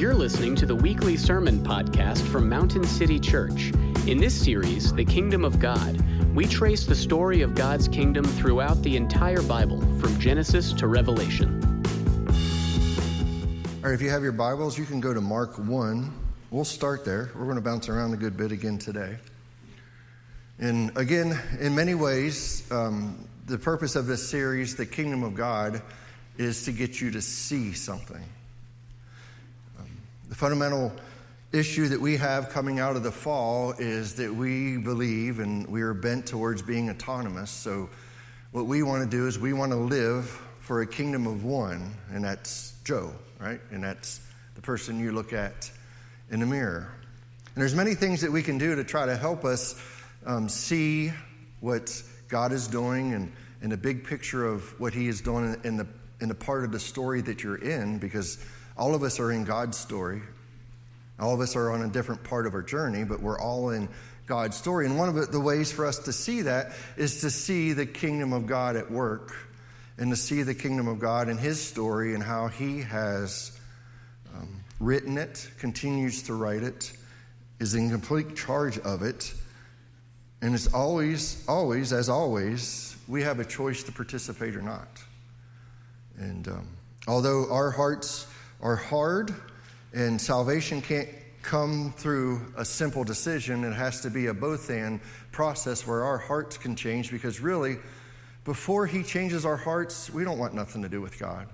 You're listening to the weekly sermon podcast from Mountain City Church. In this series, The Kingdom of God, we trace the story of God's kingdom throughout the entire Bible, from Genesis to Revelation. All right, if you have your Bibles, you can go to Mark 1. We'll start there. We're going to bounce around a good bit again today. And again, in many ways, um, the purpose of this series, The Kingdom of God, is to get you to see something. Fundamental issue that we have coming out of the fall is that we believe and we are bent towards being autonomous. So, what we want to do is we want to live for a kingdom of one, and that's Joe, right? And that's the person you look at in the mirror. And there's many things that we can do to try to help us um, see what God is doing and, and the big picture of what He is doing in the, in the part of the story that you're in, because all of us are in God's story. All of us are on a different part of our journey, but we're all in God's story. And one of the ways for us to see that is to see the kingdom of God at work and to see the kingdom of God and His story and how He has um, written it, continues to write it, is in complete charge of it and it's always, always, as always, we have a choice to participate or not. And um, although our hearts are hard and salvation can't come through a simple decision, it has to be a both and process where our hearts can change because really, before He changes our hearts, we don't want nothing to do with God.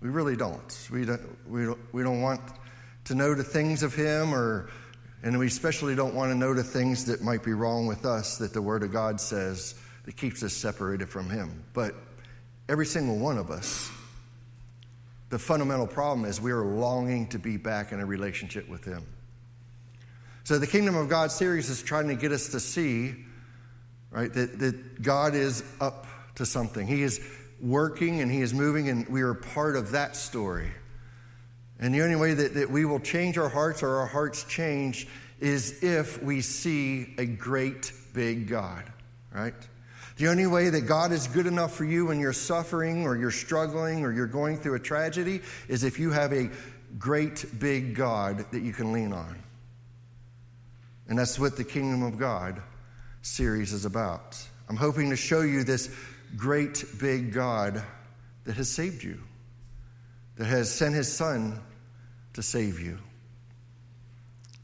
We really don't. We don't, we don't, we don't want to know the things of Him or and we especially don't want to know the things that might be wrong with us that the Word of God says that keeps us separated from Him. But every single one of us, the fundamental problem is we are longing to be back in a relationship with Him. So the Kingdom of God series is trying to get us to see, right, that, that God is up to something. He is working and He is moving, and we are part of that story. And the only way that, that we will change our hearts or our hearts change is if we see a great big God, right? The only way that God is good enough for you when you're suffering or you're struggling or you're going through a tragedy is if you have a great big God that you can lean on. And that's what the Kingdom of God series is about. I'm hoping to show you this great big God that has saved you, that has sent his son to save you.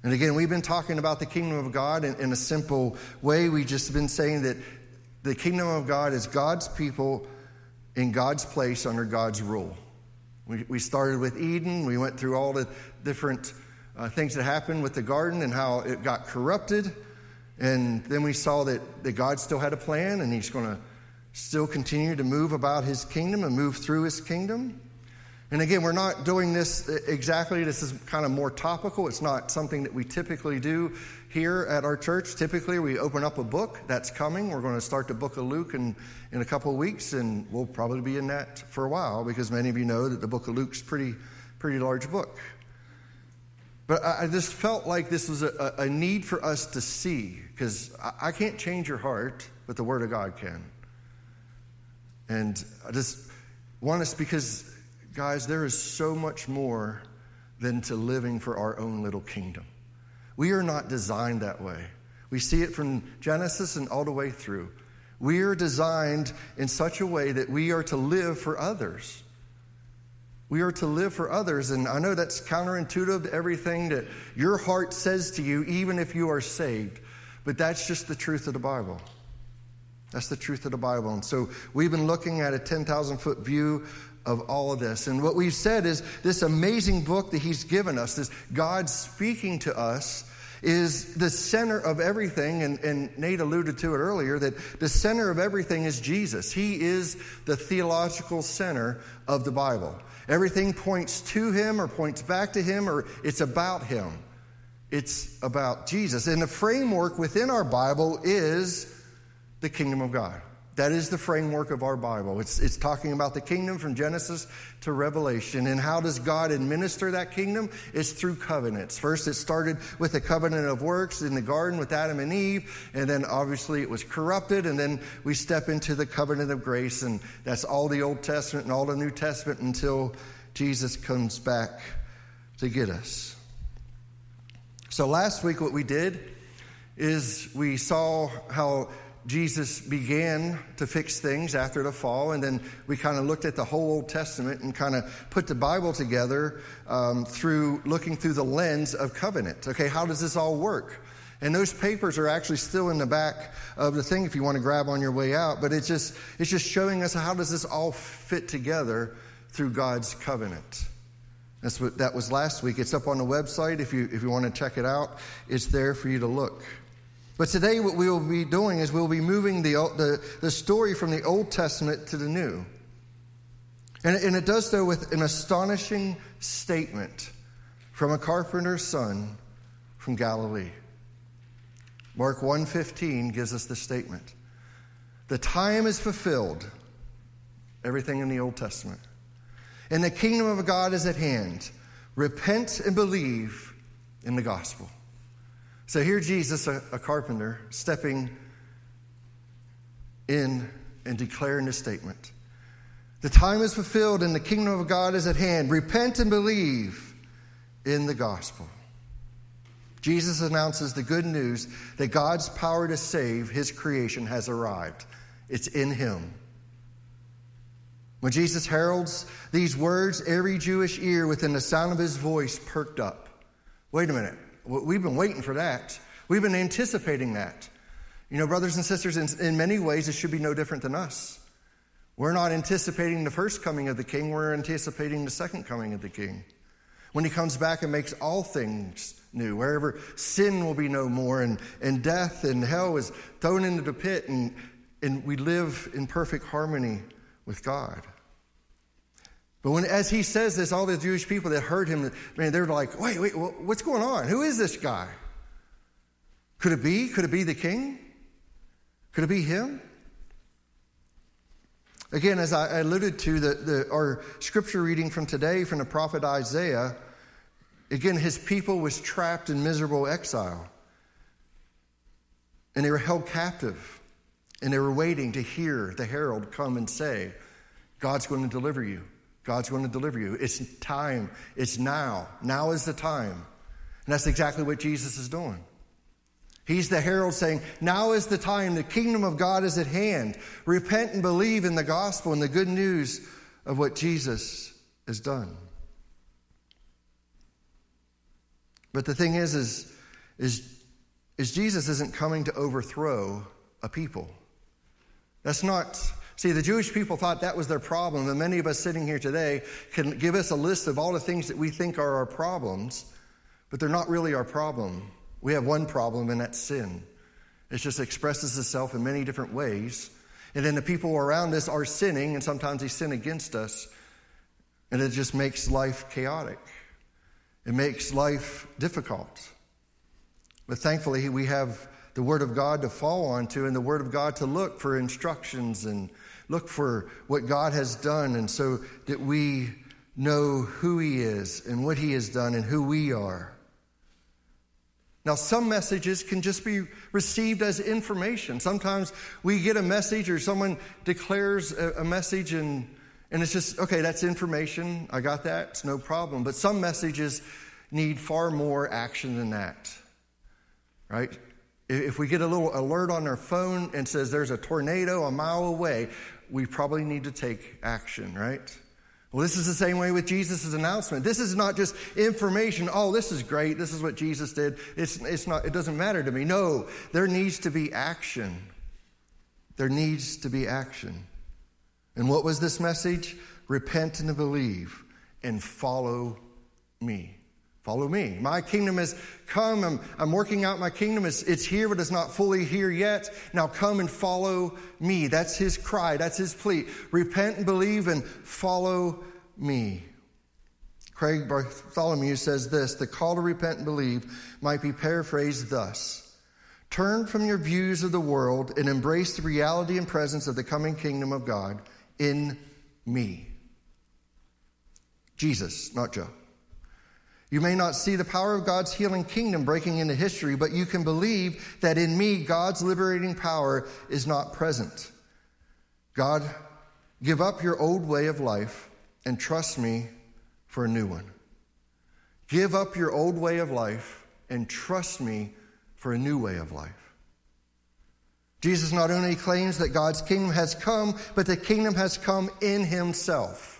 And again, we've been talking about the kingdom of God in, in, a simple way. We've just been saying that the kingdom of God is God's people in God's place under God's rule. We, we started with Eden, we went through all the different uh, things that happened with the garden and how it got corrupted. And then we saw that, that God still had a plan and He's going to still continue to move about His kingdom and move through His kingdom. And again, we're not doing this exactly. This is kind of more topical. It's not something that we typically do here at our church. Typically, we open up a book that's coming. We're going to start the book of Luke in, in a couple of weeks, and we'll probably be in that for a while because many of you know that the book of Luke's pretty pretty large book. But I just felt like this was a, a need for us to see because I, I can't change your heart, but the Word of God can. And I just want us because Guys, there is so much more than to living for our own little kingdom. We are not designed that way. We see it from Genesis and all the way through. We are designed in such a way that we are to live for others. We are to live for others. And I know that's counterintuitive to everything that your heart says to you, even if you are saved. But that's just the truth of the Bible. That's the truth of the Bible. And so we've been looking at a 10,000 foot view of all of this. And what we've said is this amazing book that He's given us, this God speaking to us, is the center of everything. And, and Nate alluded to it earlier that the center of everything is Jesus. He is the theological center of the Bible. Everything points to Him or points back to Him or it's about Him. It's about Jesus. And the framework within our Bible is the kingdom of God. That is the framework of our Bible. It's, it's talking about the kingdom from Genesis to Revelation. And how does God administer that kingdom? It's through covenants. First, it started with the covenant of works in the garden with Adam and Eve. And then obviously it was corrupted. And then we step into the covenant of grace. And that's all the Old Testament and all the New Testament until Jesus comes back to get us. So last week, what we did is we saw how Jesus began to fix things after the fall, and then we kind of looked at the whole Old Testament and kind of put the Bible together um, through looking through the lens of covenant. Okay, how does this all work? And those papers are actually still in the back of the thing if you want to grab on your way out. But it's just it's just showing us how does this all fit together through God's covenant. That's what that was last week. It's up on the website if you if you want to check it out. It's there for you to look. But today, what we will be doing is we'll be moving the, the, the story from the Old Testament to the New. And, and it does so with an astonishing statement from a carpenter's son from Galilee. Mark 1:15 gives us the statement. The time is fulfilled. Everything in the Old Testament. And the kingdom of God is at hand. Repent and believe in the gospel. So here Jesus, a, a carpenter, stepping in and declaring this statement. The time is fulfilled and the kingdom of God is at hand. Repent and believe in the gospel. Jesus announces the good news that God's power to save his creation has arrived. It's in him. When Jesus heralds these words, every Jewish ear within the sound of his voice perked up. Wait a minute. We've been waiting for that. We've been anticipating that. You know, brothers and sisters, in, in many ways, it should be no different than us. We're not anticipating the first coming of the king, we're anticipating the second coming of the king. When he comes back and makes all things new, wherever sin will be no more, and, and death and hell is thrown into the pit, and, and we live in perfect harmony with God. But when, as he says this, all the Jewish people that heard him, man, they're like, wait, wait, what's going on? Who is this guy? Could it be? Could it be the king? Could it be him? Again, as I alluded to, the, the, our scripture reading from today from the prophet Isaiah, again, his people was trapped in miserable exile. And they were held captive. And they were waiting to hear the herald come and say, God's going to deliver you. God's going to deliver you. It's time. It's now. Now is the time. And that's exactly what Jesus is doing. He's the herald saying, Now is the time. The kingdom of God is at hand. Repent and believe in the gospel and the good news of what Jesus has done. But the thing is, is, is, is Jesus isn't coming to overthrow a people. That's not See, the Jewish people thought that was their problem, and many of us sitting here today can give us a list of all the things that we think are our problems, but they're not really our problem. We have one problem, and that's sin. It just expresses itself in many different ways. And then the people around us are sinning, and sometimes they sin against us, and it just makes life chaotic. It makes life difficult. But thankfully, we have the Word of God to fall onto and the Word of God to look for instructions and look for what God has done, and so that we know who He is and what He has done and who we are. Now, some messages can just be received as information. Sometimes we get a message or someone declares a, message and, and it's just, okay, that's information. I got that. It's no problem. But some messages need far more action than that, right? If we get a little alert on our phone and says there's a tornado a mile away, we probably need to take action, right? Well, this is the same way with Jesus' announcement. This is not just information. Oh, this is great. This is what Jesus did. It's, it's not, it doesn't matter to me. No, there needs to be action. There needs to be action. And what was this message? Repent and believe and follow me. Follow me. My kingdom has come. I'm, I'm working out my kingdom. It's, it's here, but it's not fully here yet. Now come and follow me. That's his cry. That's his plea. Repent and believe and follow me. Craig Bartholomew says this the call to repent and believe might be paraphrased thus Turn from your views of the world and embrace the reality and presence of the coming kingdom of God in me. Jesus, not Joe. You may not see the power of God's healing kingdom breaking into history, but you can believe that in me, God's liberating power is not present. God, give up your old way of life and trust me for a new one. Give up your old way of life and trust me for a new way of life. Jesus not only claims that God's kingdom has come, but the kingdom has come in himself.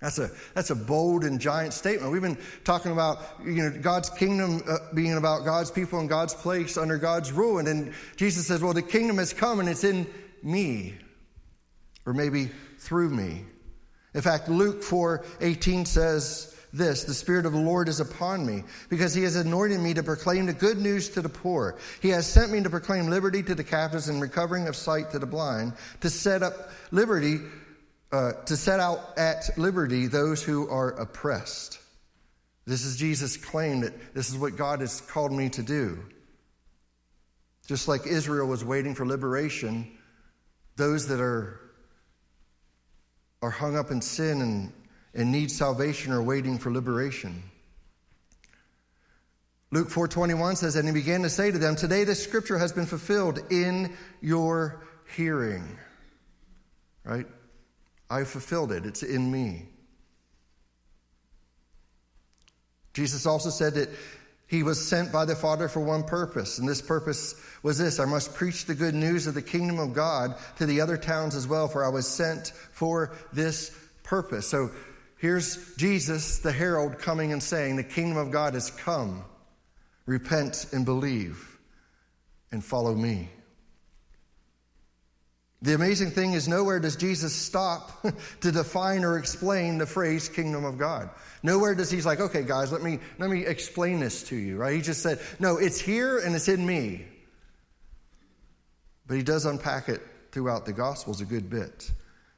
That's a, that's a bold and giant statement. We've been talking about you know, God's kingdom uh, being about God's people and God's place under God's rule. And then Jesus says, Well, the kingdom has come and it's in me, or maybe through me. In fact, Luke 4 18 says this The Spirit of the Lord is upon me, because he has anointed me to proclaim the good news to the poor. He has sent me to proclaim liberty to the captives and recovering of sight to the blind, to set up liberty uh, to set out at liberty those who are oppressed. This is Jesus' claim that this is what God has called me to do. Just like Israel was waiting for liberation, those that are, are hung up in sin and, and need salvation are waiting for liberation. Luke 4:21 says and he began to say to them today this scripture has been fulfilled in your hearing. Right? I fulfilled it, it's in me. Jesus also said that he was sent by the Father for one purpose, and this purpose was this I must preach the good news of the kingdom of God to the other towns as well, for I was sent for this purpose. So here's Jesus, the herald, coming and saying, The kingdom of God has come. Repent and believe, and follow me. The amazing thing is, nowhere does Jesus stop to define or explain the phrase kingdom of God. Nowhere does he's like, okay, guys, let me, let me explain this to you, right? He just said, no, it's here and it's in me. But he does unpack it throughout the Gospels a good bit,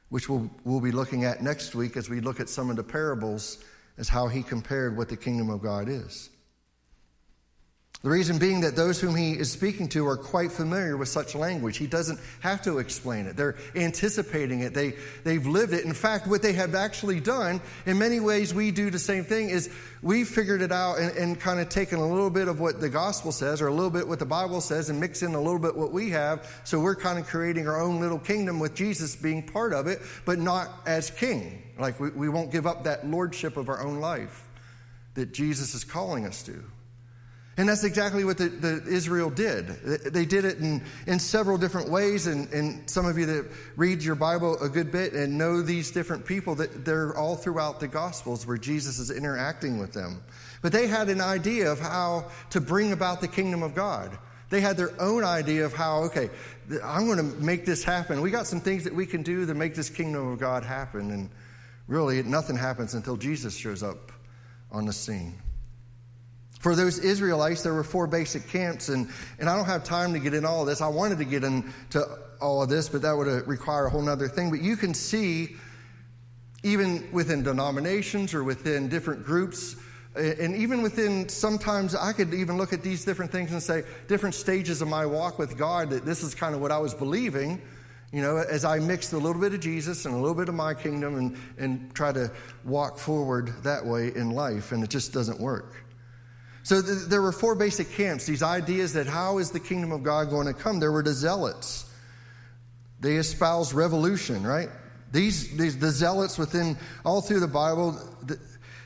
which we'll, we'll be looking at next week as we look at some of the parables as how he compared what the kingdom of God is. The reason being that those whom he is speaking to are quite familiar with such language. He doesn't have to explain it. They're anticipating it. They, they've lived it. In fact, what they have actually done, in many ways, we do the same thing, is we've figured it out and, and kind of taken a little bit of what the gospel says or a little bit what the Bible says and mix in a little bit what we have. So we're kind of creating our own little kingdom with Jesus being part of it, but not as king. Like we, we won't give up that lordship of our own life that Jesus is calling us to. And that's exactly what the, the, Israel did. They did it in, in several different ways. And, and some of you that read your Bible a good bit and know these different people, that they're all throughout the Gospels where Jesus is interacting with them. But they had an idea of how to bring about the kingdom of God. They had their own idea of how, okay, I'm going to make this happen. We got some things that we can do to make this kingdom of God happen. And really, nothing happens until Jesus shows up on the scene. For those Israelites, there were four basic camps, and, and I don't have time to get in all of this. I wanted to get into all of this, but that would uh, require a whole other thing. But you can see, even within denominations or within different groups, and even within sometimes I could even look at these different things and say, different stages of my walk with God, that this is kind of what I was believing, you know, as I mixed a little bit of Jesus and a little bit of my kingdom and, and try to walk forward that way in life, and it just doesn't work. So th- there were four basic camps, these ideas that how is the kingdom of God going to come? There were the zealots. They espoused revolution, right? These, these the zealots within all through the Bible, the,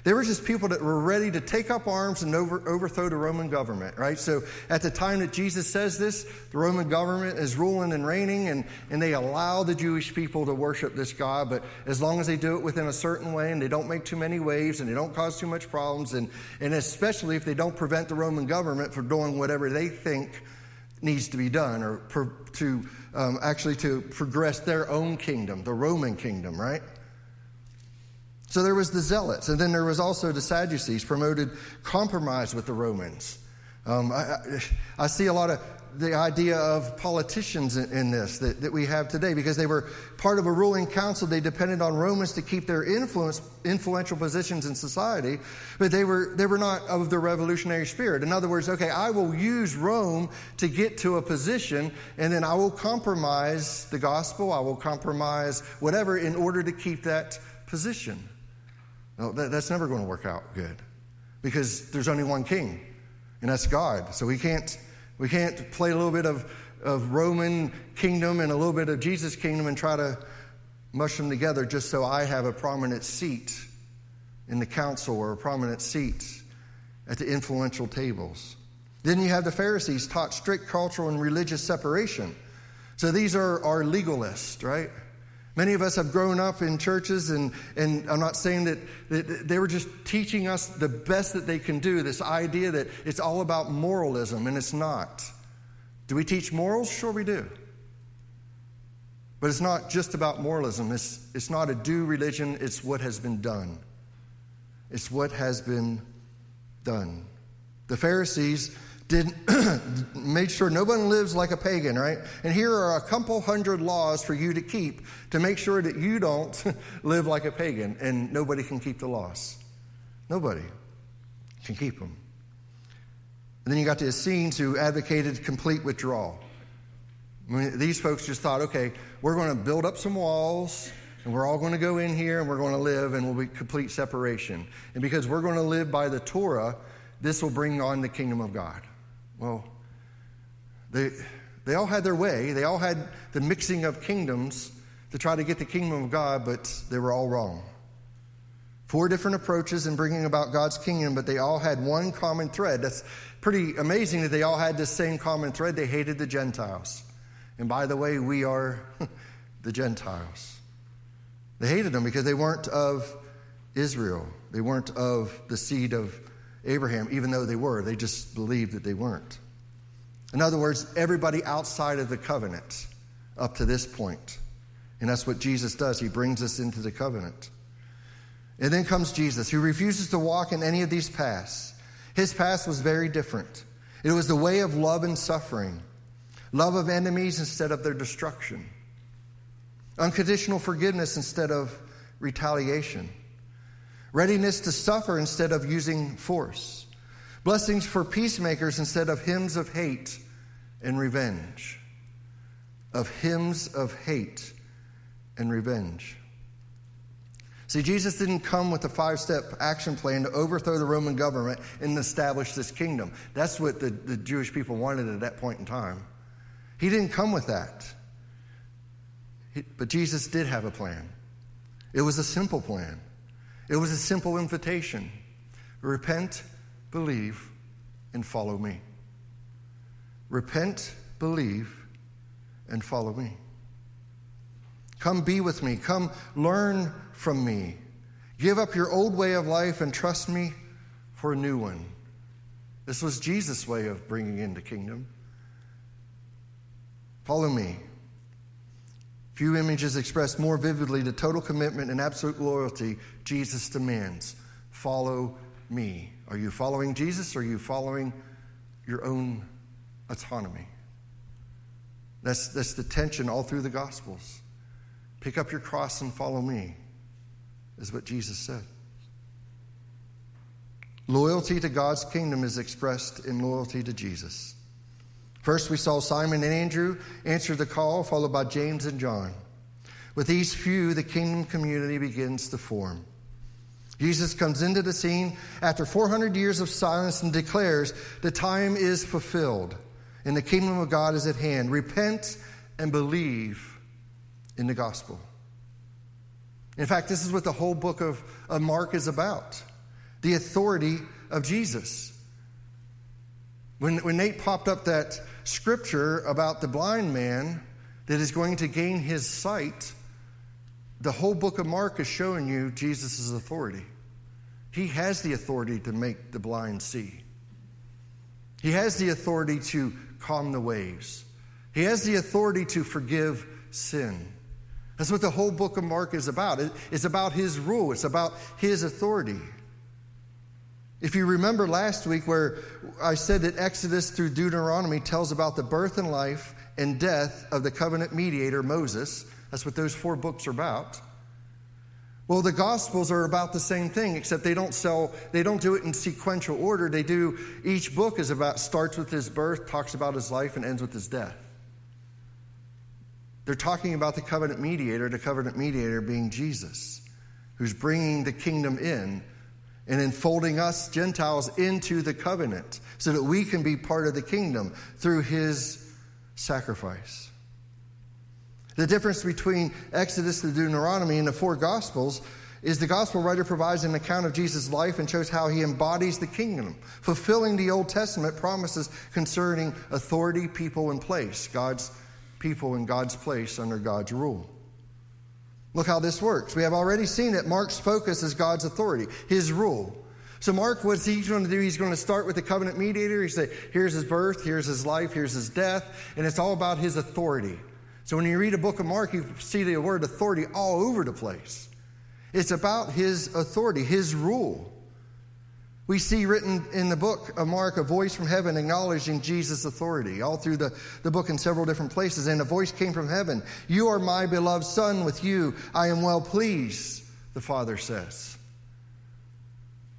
they were just people that were ready to take up arms and over, overthrow the Roman government, right? So at the time that Jesus says this, the Roman government is ruling and reigning, and, and they allow the Jewish people to worship this God, but as long as they do it within a certain way and they don't make too many waves and they don't cause too much problems, and, and especially if they don't prevent the Roman government from doing whatever they think needs to be done or per, to um, actually to progress their own kingdom, the Roman kingdom, right? So there was the Zealots, and then there was also the Sadducees, promoted compromise with the Romans. Um, I, I, see a lot of the idea of politicians in, in this that, that, we have today because they were part of a ruling council. They depended on Romans to keep their influence, influential positions in society, but they were, they were not of the revolutionary spirit. In other words, okay, I will use Rome to get to a position, and then I will compromise the gospel, I will compromise whatever in order to keep that position. No, that, that's never going to work out good because there's only one king, and that's God. So we can't, we can't play a little bit of, of Roman kingdom and a little bit of Jesus' kingdom and try to mush them together just so I have a prominent seat in the council or a prominent seats at the influential tables. Then you have the Pharisees taught strict cultural and religious separation. So these are our legalists, right? Many of us have grown up in churches, and, and I'm not saying that, that they were just teaching us the best that they can do, this idea that it's all about moralism, and it's not. Do we teach morals? Sure, we do. But it's not just about moralism. It's, it's not a do religion, it's what has been done. It's what has been done. The Pharisees did made sure no one lives like a pagan, right? And here are a couple hundred laws for you to keep to make sure that you don't live like a pagan and nobody can keep the laws. Nobody can keep them. And then you got the Essenes who advocated complete withdrawal. I mean, these folks just thought, okay, we're going to build up some walls and we're all going to go in here and we're going to live and we'll be complete separation. And because we're going to live by the Torah, this will bring on the kingdom of God. Well, they, they all had their way. They all had the mixing of kingdoms to try to get the kingdom of God, but they were all wrong. Four different approaches in bringing about God's kingdom, but they all had one common thread. That's pretty amazing that they all had this same common thread. They hated the Gentiles. And by the way, we are the Gentiles. They hated them because they weren't of Israel. They weren't of the seed of Abraham, even though they were. They just believed that they weren't. In other words, everybody outside of the covenant up to this point. And that's what Jesus does. He brings us into the covenant. And then comes Jesus, who refuses to walk in any of these paths. His path was very different. It was the way of love and suffering, love of enemies instead of their destruction, unconditional forgiveness instead of retaliation, readiness to suffer instead of using force, blessings for peacemakers instead of hymns of hate and revenge, of hymns of hate and revenge. See, Jesus didn't come with a five step action plan to overthrow the Roman government and establish this kingdom. That's what the, the Jewish people wanted at that point in time. He didn't come with that. He, but Jesus did have a plan. It was a simple plan, it was a simple invitation repent, believe, and follow me. Repent, believe, and follow me. Come be with me. Come learn from me. Give up your old way of life and trust me for a new one. This was Jesus' way of bringing in the kingdom. Follow me. Few images express more vividly the total commitment and absolute loyalty Jesus demands. Follow me. Are you following Jesus or are you following your own autonomy? That's, that's the tension all through the Gospels. Pick up your cross and follow me, is what Jesus said. Loyalty to God's kingdom is expressed in loyalty to Jesus. First, we saw Simon and Andrew answer the call, followed by James and John. With these few, the kingdom community begins to form. Jesus comes into the scene after 400 years of silence and declares, The time is fulfilled, and the kingdom of God is at hand. Repent and believe in the gospel. In fact, this is what the whole book of, of Mark is about the authority of Jesus. When, when Nate popped up that scripture about the blind man that is going to gain his sight, the whole book of Mark is showing you Jesus' authority. He has the authority to make the blind see. He has the authority to calm the waves. He has the authority to forgive sin. That's what the whole book of Mark is about. It's about his rule, it's about his authority. If you remember last week, where I said that Exodus through Deuteronomy tells about the birth and life and death of the covenant mediator, Moses, that's what those four books are about. Well, the Gospels are about the same thing, except they don't sell, they don't do it in sequential order. They do, each book is about, starts with his birth, talks about his life, and ends with his death. They're talking about the covenant mediator, the covenant mediator being Jesus, who's bringing the kingdom in and enfolding us Gentiles into the covenant so that we can be part of the kingdom through his sacrifice. The difference between Exodus and Deuteronomy and the four Gospels is the gospel writer provides an account of Jesus' life and shows how he embodies the kingdom, fulfilling the Old Testament promises concerning authority, people, and place, God's people in God's place under God's rule. Look how this works. We have already seen that Mark's focus is God's authority, his rule. So, Mark, what's he going to do? He's going to start with the covenant mediator. He say, here's his birth, here's his life, here's his death, and it's all about his authority. So, when you read a book of Mark, you see the word authority all over the place. It's about his authority, his rule. We see written in the book of Mark a voice from heaven acknowledging Jesus' authority, all through the, the book in several different places. And a voice came from heaven You are my beloved Son, with you I am well pleased, the Father says.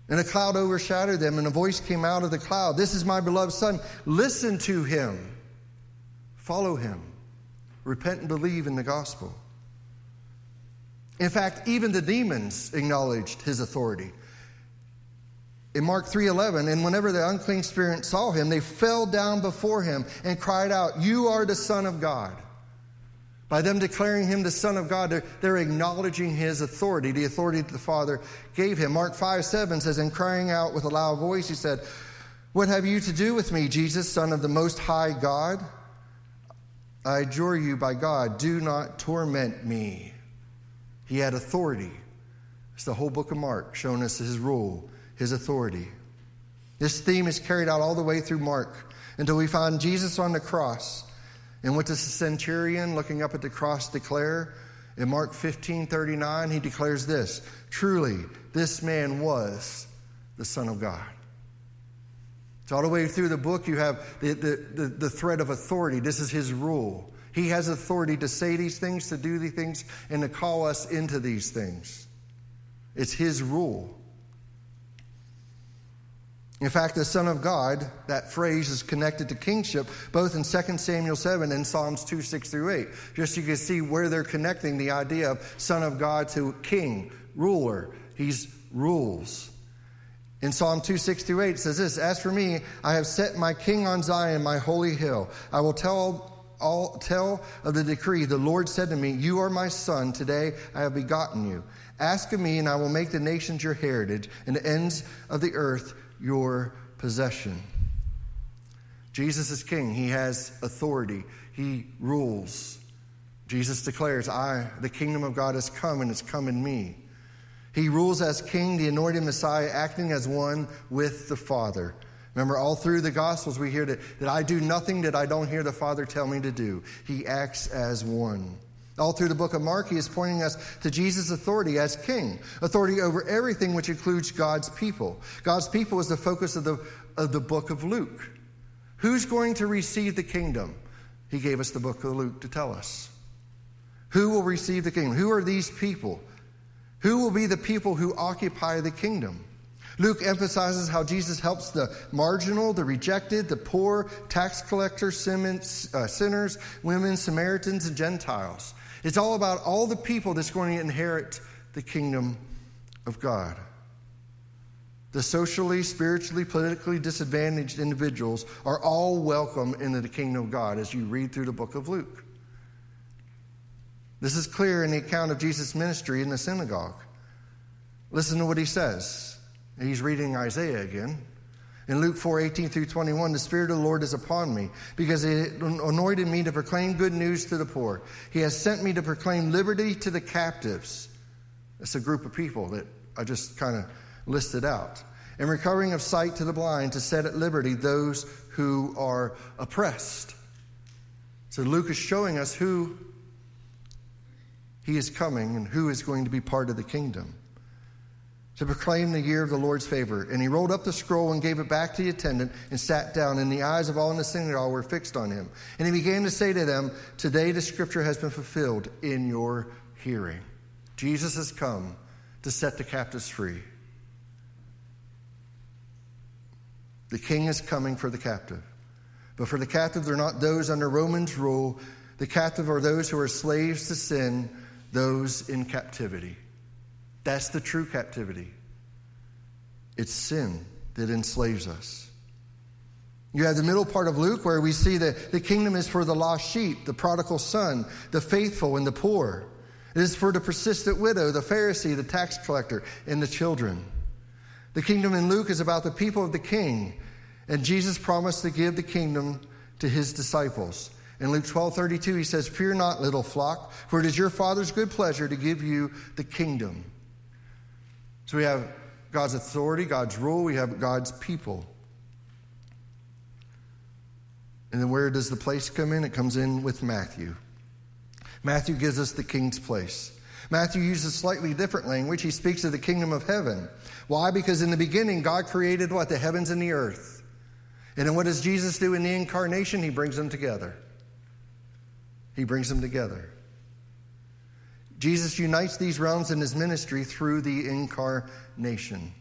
And a cloud overshadowed them, and a voice came out of the cloud This is my beloved Son, listen to him, follow him, repent and believe in the gospel. In fact, even the demons acknowledged his authority. In Mark 3:11, and whenever the unclean spirit saw him, they fell down before him and cried out, "You are the son of God." By them declaring him the son of God, they're, they're acknowledging his authority, the authority that the Father gave him. Mark 5 7 says, And crying out with a loud voice, he said, What have you to do with me, Jesus, Son of the Most High God? I adjure you by God, do not torment me. He had authority. It's the whole book of Mark showing us his rule, his authority. This theme is carried out all the way through Mark until we find Jesus on the cross. And what does the centurion looking up at the cross declare? In Mark 15 39, he declares this Truly, this man was the Son of God. So, all the way through the book, you have the, the, the, the thread of authority. This is his rule. He has authority to say these things, to do these things, and to call us into these things. It's His rule. In fact, the Son of God, that phrase is connected to kingship both in 2 Samuel 7 and Psalms 2 6 through 8. Just so you can see where they're connecting the idea of Son of God to king, ruler. He's rules. In Psalm 2 6 through 8, it says this As for me, I have set my king on Zion, my holy hill. I will tell all tell of the decree. The Lord said to me, You are my son. Today I have begotten you. Ask of me, and I will make the nations your heritage, and the ends of the earth your possession. Jesus is king. He has authority. He rules. Jesus declares, I, the kingdom of God has come, and it's come in me. He rules as king, the anointed Messiah, acting as one with the Father. Remember, all through the Gospels, we hear that, that I do nothing that I don't hear the Father tell me to do. He acts as one. All through the book of Mark, he is pointing us to Jesus' authority as king, authority over everything, which includes God's people. God's people is the focus of the, of the book of Luke. Who's going to receive the kingdom? He gave us the book of Luke to tell us. Who will receive the kingdom? Who are these people? Who will be the people who occupy the kingdom? Luke emphasizes how Jesus helps the marginal, the rejected, the poor, tax collectors, uh, sinners, women, Samaritans, and Gentiles. It's all about all the people that's going to inherit the kingdom of God. The socially, spiritually, politically disadvantaged individuals are all welcome into the kingdom of God as you read through the book of Luke. This is clear in the account of Jesus' ministry in the synagogue. Listen to what he says. He's reading Isaiah again. In Luke 4 18 through 21, the Spirit of the Lord is upon me because He anointed me to proclaim good news to the poor. He has sent me to proclaim liberty to the captives. That's a group of people that I just kind of listed out. And recovering of sight to the blind to set at liberty those who are oppressed. So Luke is showing us who he is coming and who is going to be part of the kingdom to proclaim the year of the Lord's favor. And he rolled up the scroll and gave it back to the attendant and sat down, and the eyes of all in the synagogue were fixed on him. And he began to say to them, Today the scripture has been fulfilled in your hearing. Jesus has come to set the captives free. The king is coming for the captive. But for the captive, they're not those under Roman's rule. The captive are those who are slaves to sin, those in captivity. That's the true captivity. It's sin that enslaves us. You have the middle part of Luke where we see that the kingdom is for the lost sheep, the prodigal son, the faithful, and the poor. It is for the persistent widow, the Pharisee, the tax collector, and the children. The kingdom in Luke is about the people of the king, and Jesus promised to give the kingdom to his disciples. In Luke 12 32, he says, Fear not, little flock, for it is your Father's good pleasure to give you the kingdom. So we have God's authority, God's rule, we have God's people. And then where does the place come in? It comes in with Matthew. Matthew gives us the king's place. Matthew uses slightly different language. He speaks of the kingdom of heaven. Why? Because in the beginning, God created what? The heavens and the earth. And then what does Jesus do in the incarnation? He brings them together. He brings them together. Jesus unites these realms in his ministry through the incarnation.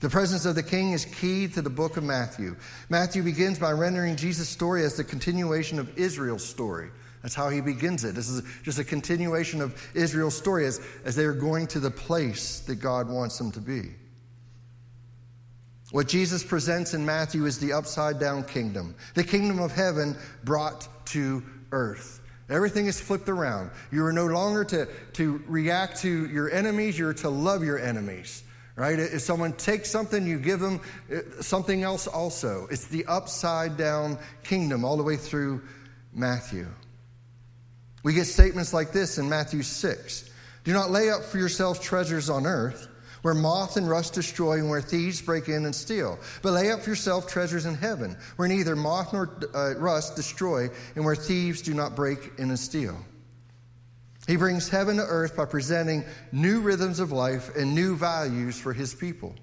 The presence of the king is key to the book of Matthew. Matthew begins by rendering Jesus' story as the continuation of Israel's story. That's how he begins it. This is just a continuation of Israel's story as, as they are going to the place that God wants them to be. What Jesus presents in Matthew is the upside down kingdom, the kingdom of heaven brought to earth. Everything is flipped around. You are no longer to, to react to your enemies, you're to love your enemies right? If someone takes something, you give them uh, something else also. It's the upside down kingdom all the way through Matthew. We get statements like this in Matthew 6 Do not lay up for yourselves treasures on earth where moth and rust destroy and where thieves break in and steal. But lay up for yourself treasures in heaven where neither moth nor uh, rust destroy and where thieves do not break in and steal. He brings heaven to earth by presenting new rhythms of life and new values for his people.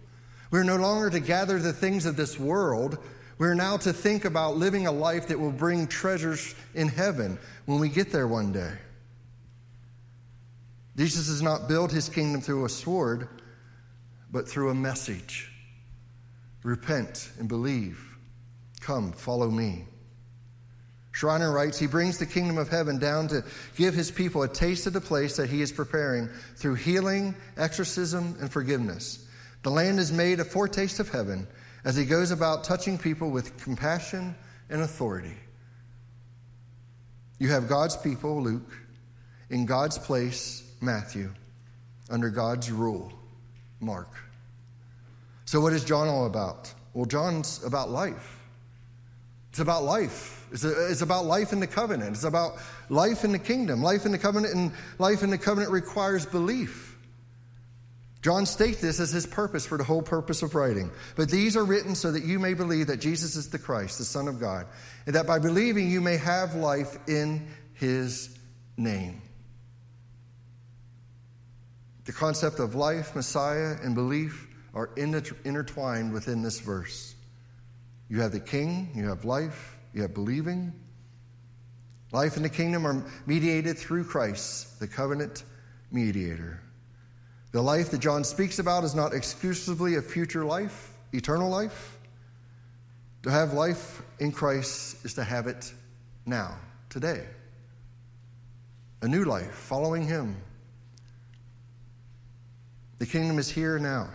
We're no longer to gather the things of this world. We're now to think about living a life that will bring treasures in heaven when we get there one day. Jesus does not build his kingdom through a sword, but through a message. Repent and believe. Come, follow me. Schreiner writes, He brings the kingdom of heaven down to give his people a taste of the place that he is preparing through healing, exorcism, and forgiveness. The land is made a foretaste of heaven as he goes about touching people with compassion and authority. You have God's people, Luke, in God's place, Matthew, under God's rule, Mark. So, what is John all about? Well, John's about life. It's about life. It's, a, it's, about life in the covenant. It's about life in the kingdom. Life in the covenant, and life in the covenant requires belief. John states this as his purpose for the whole purpose of writing. But these are written so that you may believe that Jesus is the Christ, the Son of God, and that by believing you may have life in his name. The concept of life, Messiah, and belief are intertwined within this verse. You have the king, you have life, you have believing. Life and the kingdom are mediated through Christ, the covenant mediator. The life that John speaks about is not exclusively a future life, eternal life. To have life in Christ is to have it now, today. A new life, following Him. The kingdom is here now,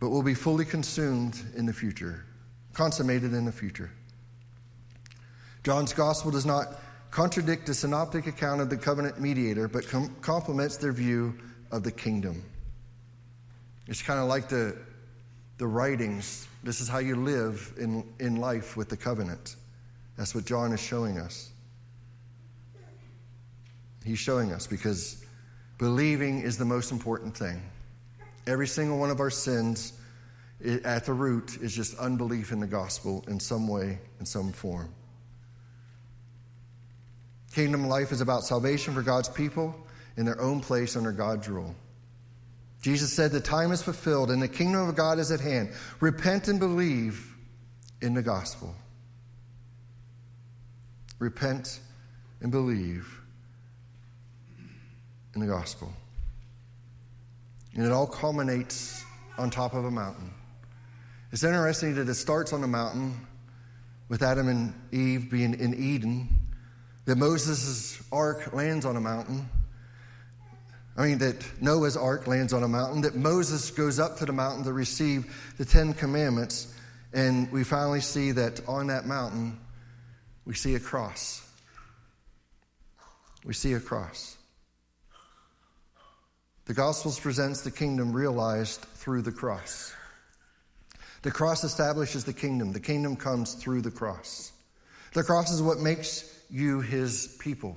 but will be fully consumed in the future consummated in the future. John's gospel does not contradict the synoptic account of the covenant mediator, but com- complements their view of the kingdom. It's kind of like the, the writings. This is how you live in, in life with the covenant. That's what John is showing us. He's showing us because believing is the most important thing. Every single one of our sins at the root is just unbelief in the gospel in some way, in some form. Kingdom life is about salvation for God's people in their own place under God's rule. Jesus said, The time is fulfilled and the kingdom of God is at hand. Repent and believe in the gospel. Repent and believe in the gospel. And it all culminates on top of a mountain. It's interesting that it starts on a mountain with Adam and Eve being in Eden, that Moses' ark lands on a mountain. I mean, that Noah's ark lands on a mountain, that Moses goes up to the mountain to receive the Ten Commandments, and we finally see that on that mountain, we see a cross. We see a cross. The Gospels presents the kingdom realized through the cross. The cross establishes the kingdom. The kingdom comes through the cross. The cross is what makes you his people.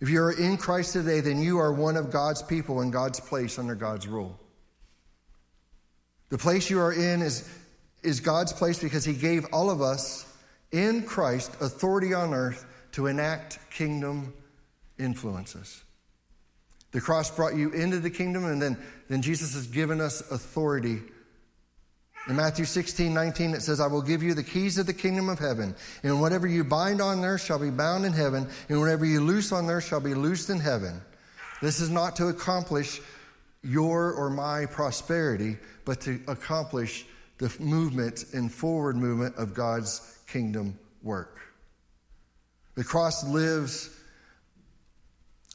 If you are in Christ today, then you are one of God's people in God's place under God's rule. The place you are in is, is God's place because he gave all of us in Christ authority on earth to enact kingdom influences. The cross brought you into the kingdom, and then, then Jesus has given us authority. In Matthew 16, 19, it says, I will give you the keys of the kingdom of heaven, and whatever you bind on earth shall be bound in heaven, and whatever you loose on earth shall be loosed in heaven. This is not to accomplish your or my prosperity, but to accomplish the movement and forward movement of God's kingdom work. The cross lives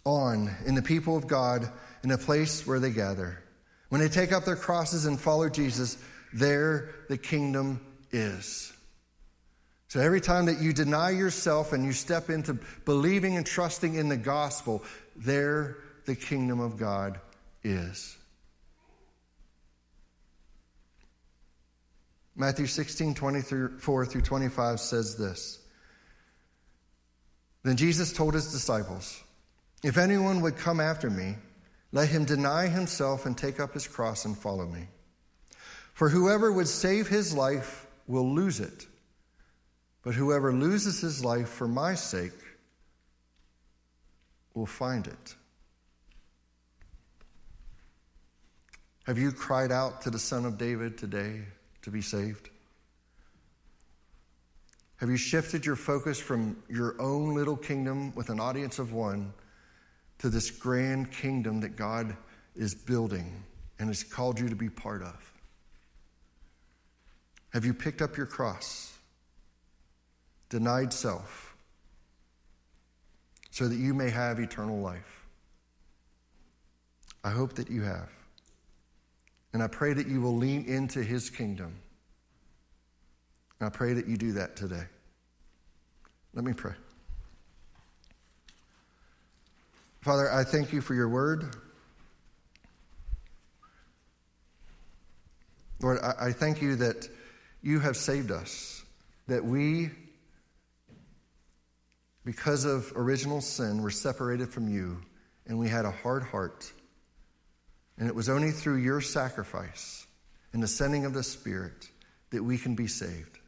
on in the people of God in a place where they gather. When they take up their crosses and follow Jesus, there the kingdom is. So every time that you deny yourself and you step into believing and trusting in the gospel, there the kingdom of God is. Matthew 16, 24 through 25 says this. Then Jesus told his disciples, If anyone would come after me, let him deny himself and take up his cross and follow me. For whoever would save his life will lose it, but whoever loses his life for my sake will find it. Have you cried out to the Son of David today? to be saved? Have you shifted your focus from your own little kingdom with an audience of one to this grand kingdom that God is building and has called you to be part of? Have you picked up your cross, denied self, so that you may have eternal life? I hope that you have. And I pray that you will lean into his kingdom. And I pray that you do that today. Let me pray. Father, I thank you for your word. Lord, I, thank you that you have saved us, that we, because of original sin, were separated from you, and we had a hard heart. And it was only through your sacrifice and the sending of the Spirit that we can be saved.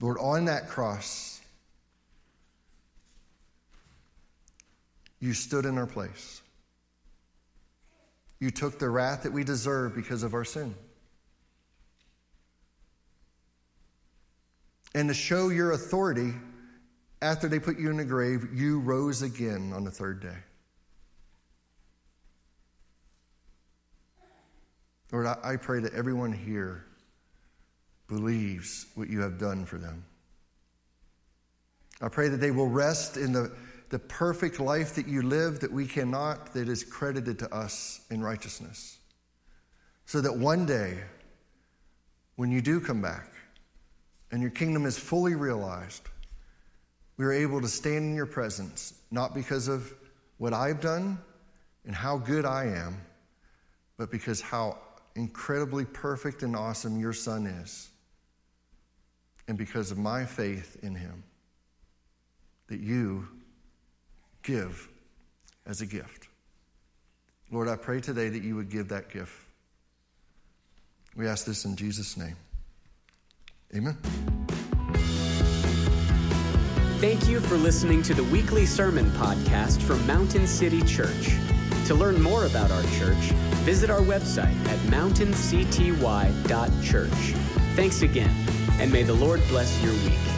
Lord, on that cross, you stood in our place. You took the wrath that we deserve because of our sin. And to show your authority, after they put you in the grave, you rose again on the third day. Lord, I, pray that everyone here believes what you have done for them. I pray that they will rest in the, the perfect life that you live that we cannot, that is credited to us in righteousness. So that one day, when you do come back and your kingdom is fully realized, we are able to stand in your presence, not because of what I've done and how good I am, but because how incredibly perfect and awesome your son is. And because of my faith in him, that you give as a gift. Lord, I pray today that you would give that gift. We ask this in Jesus' name. Amen. Thank you for listening to the weekly sermon podcast from Mountain City Church. To learn more about our church, visit our website at mountaincty.church. Thanks again, and may the Lord bless your week.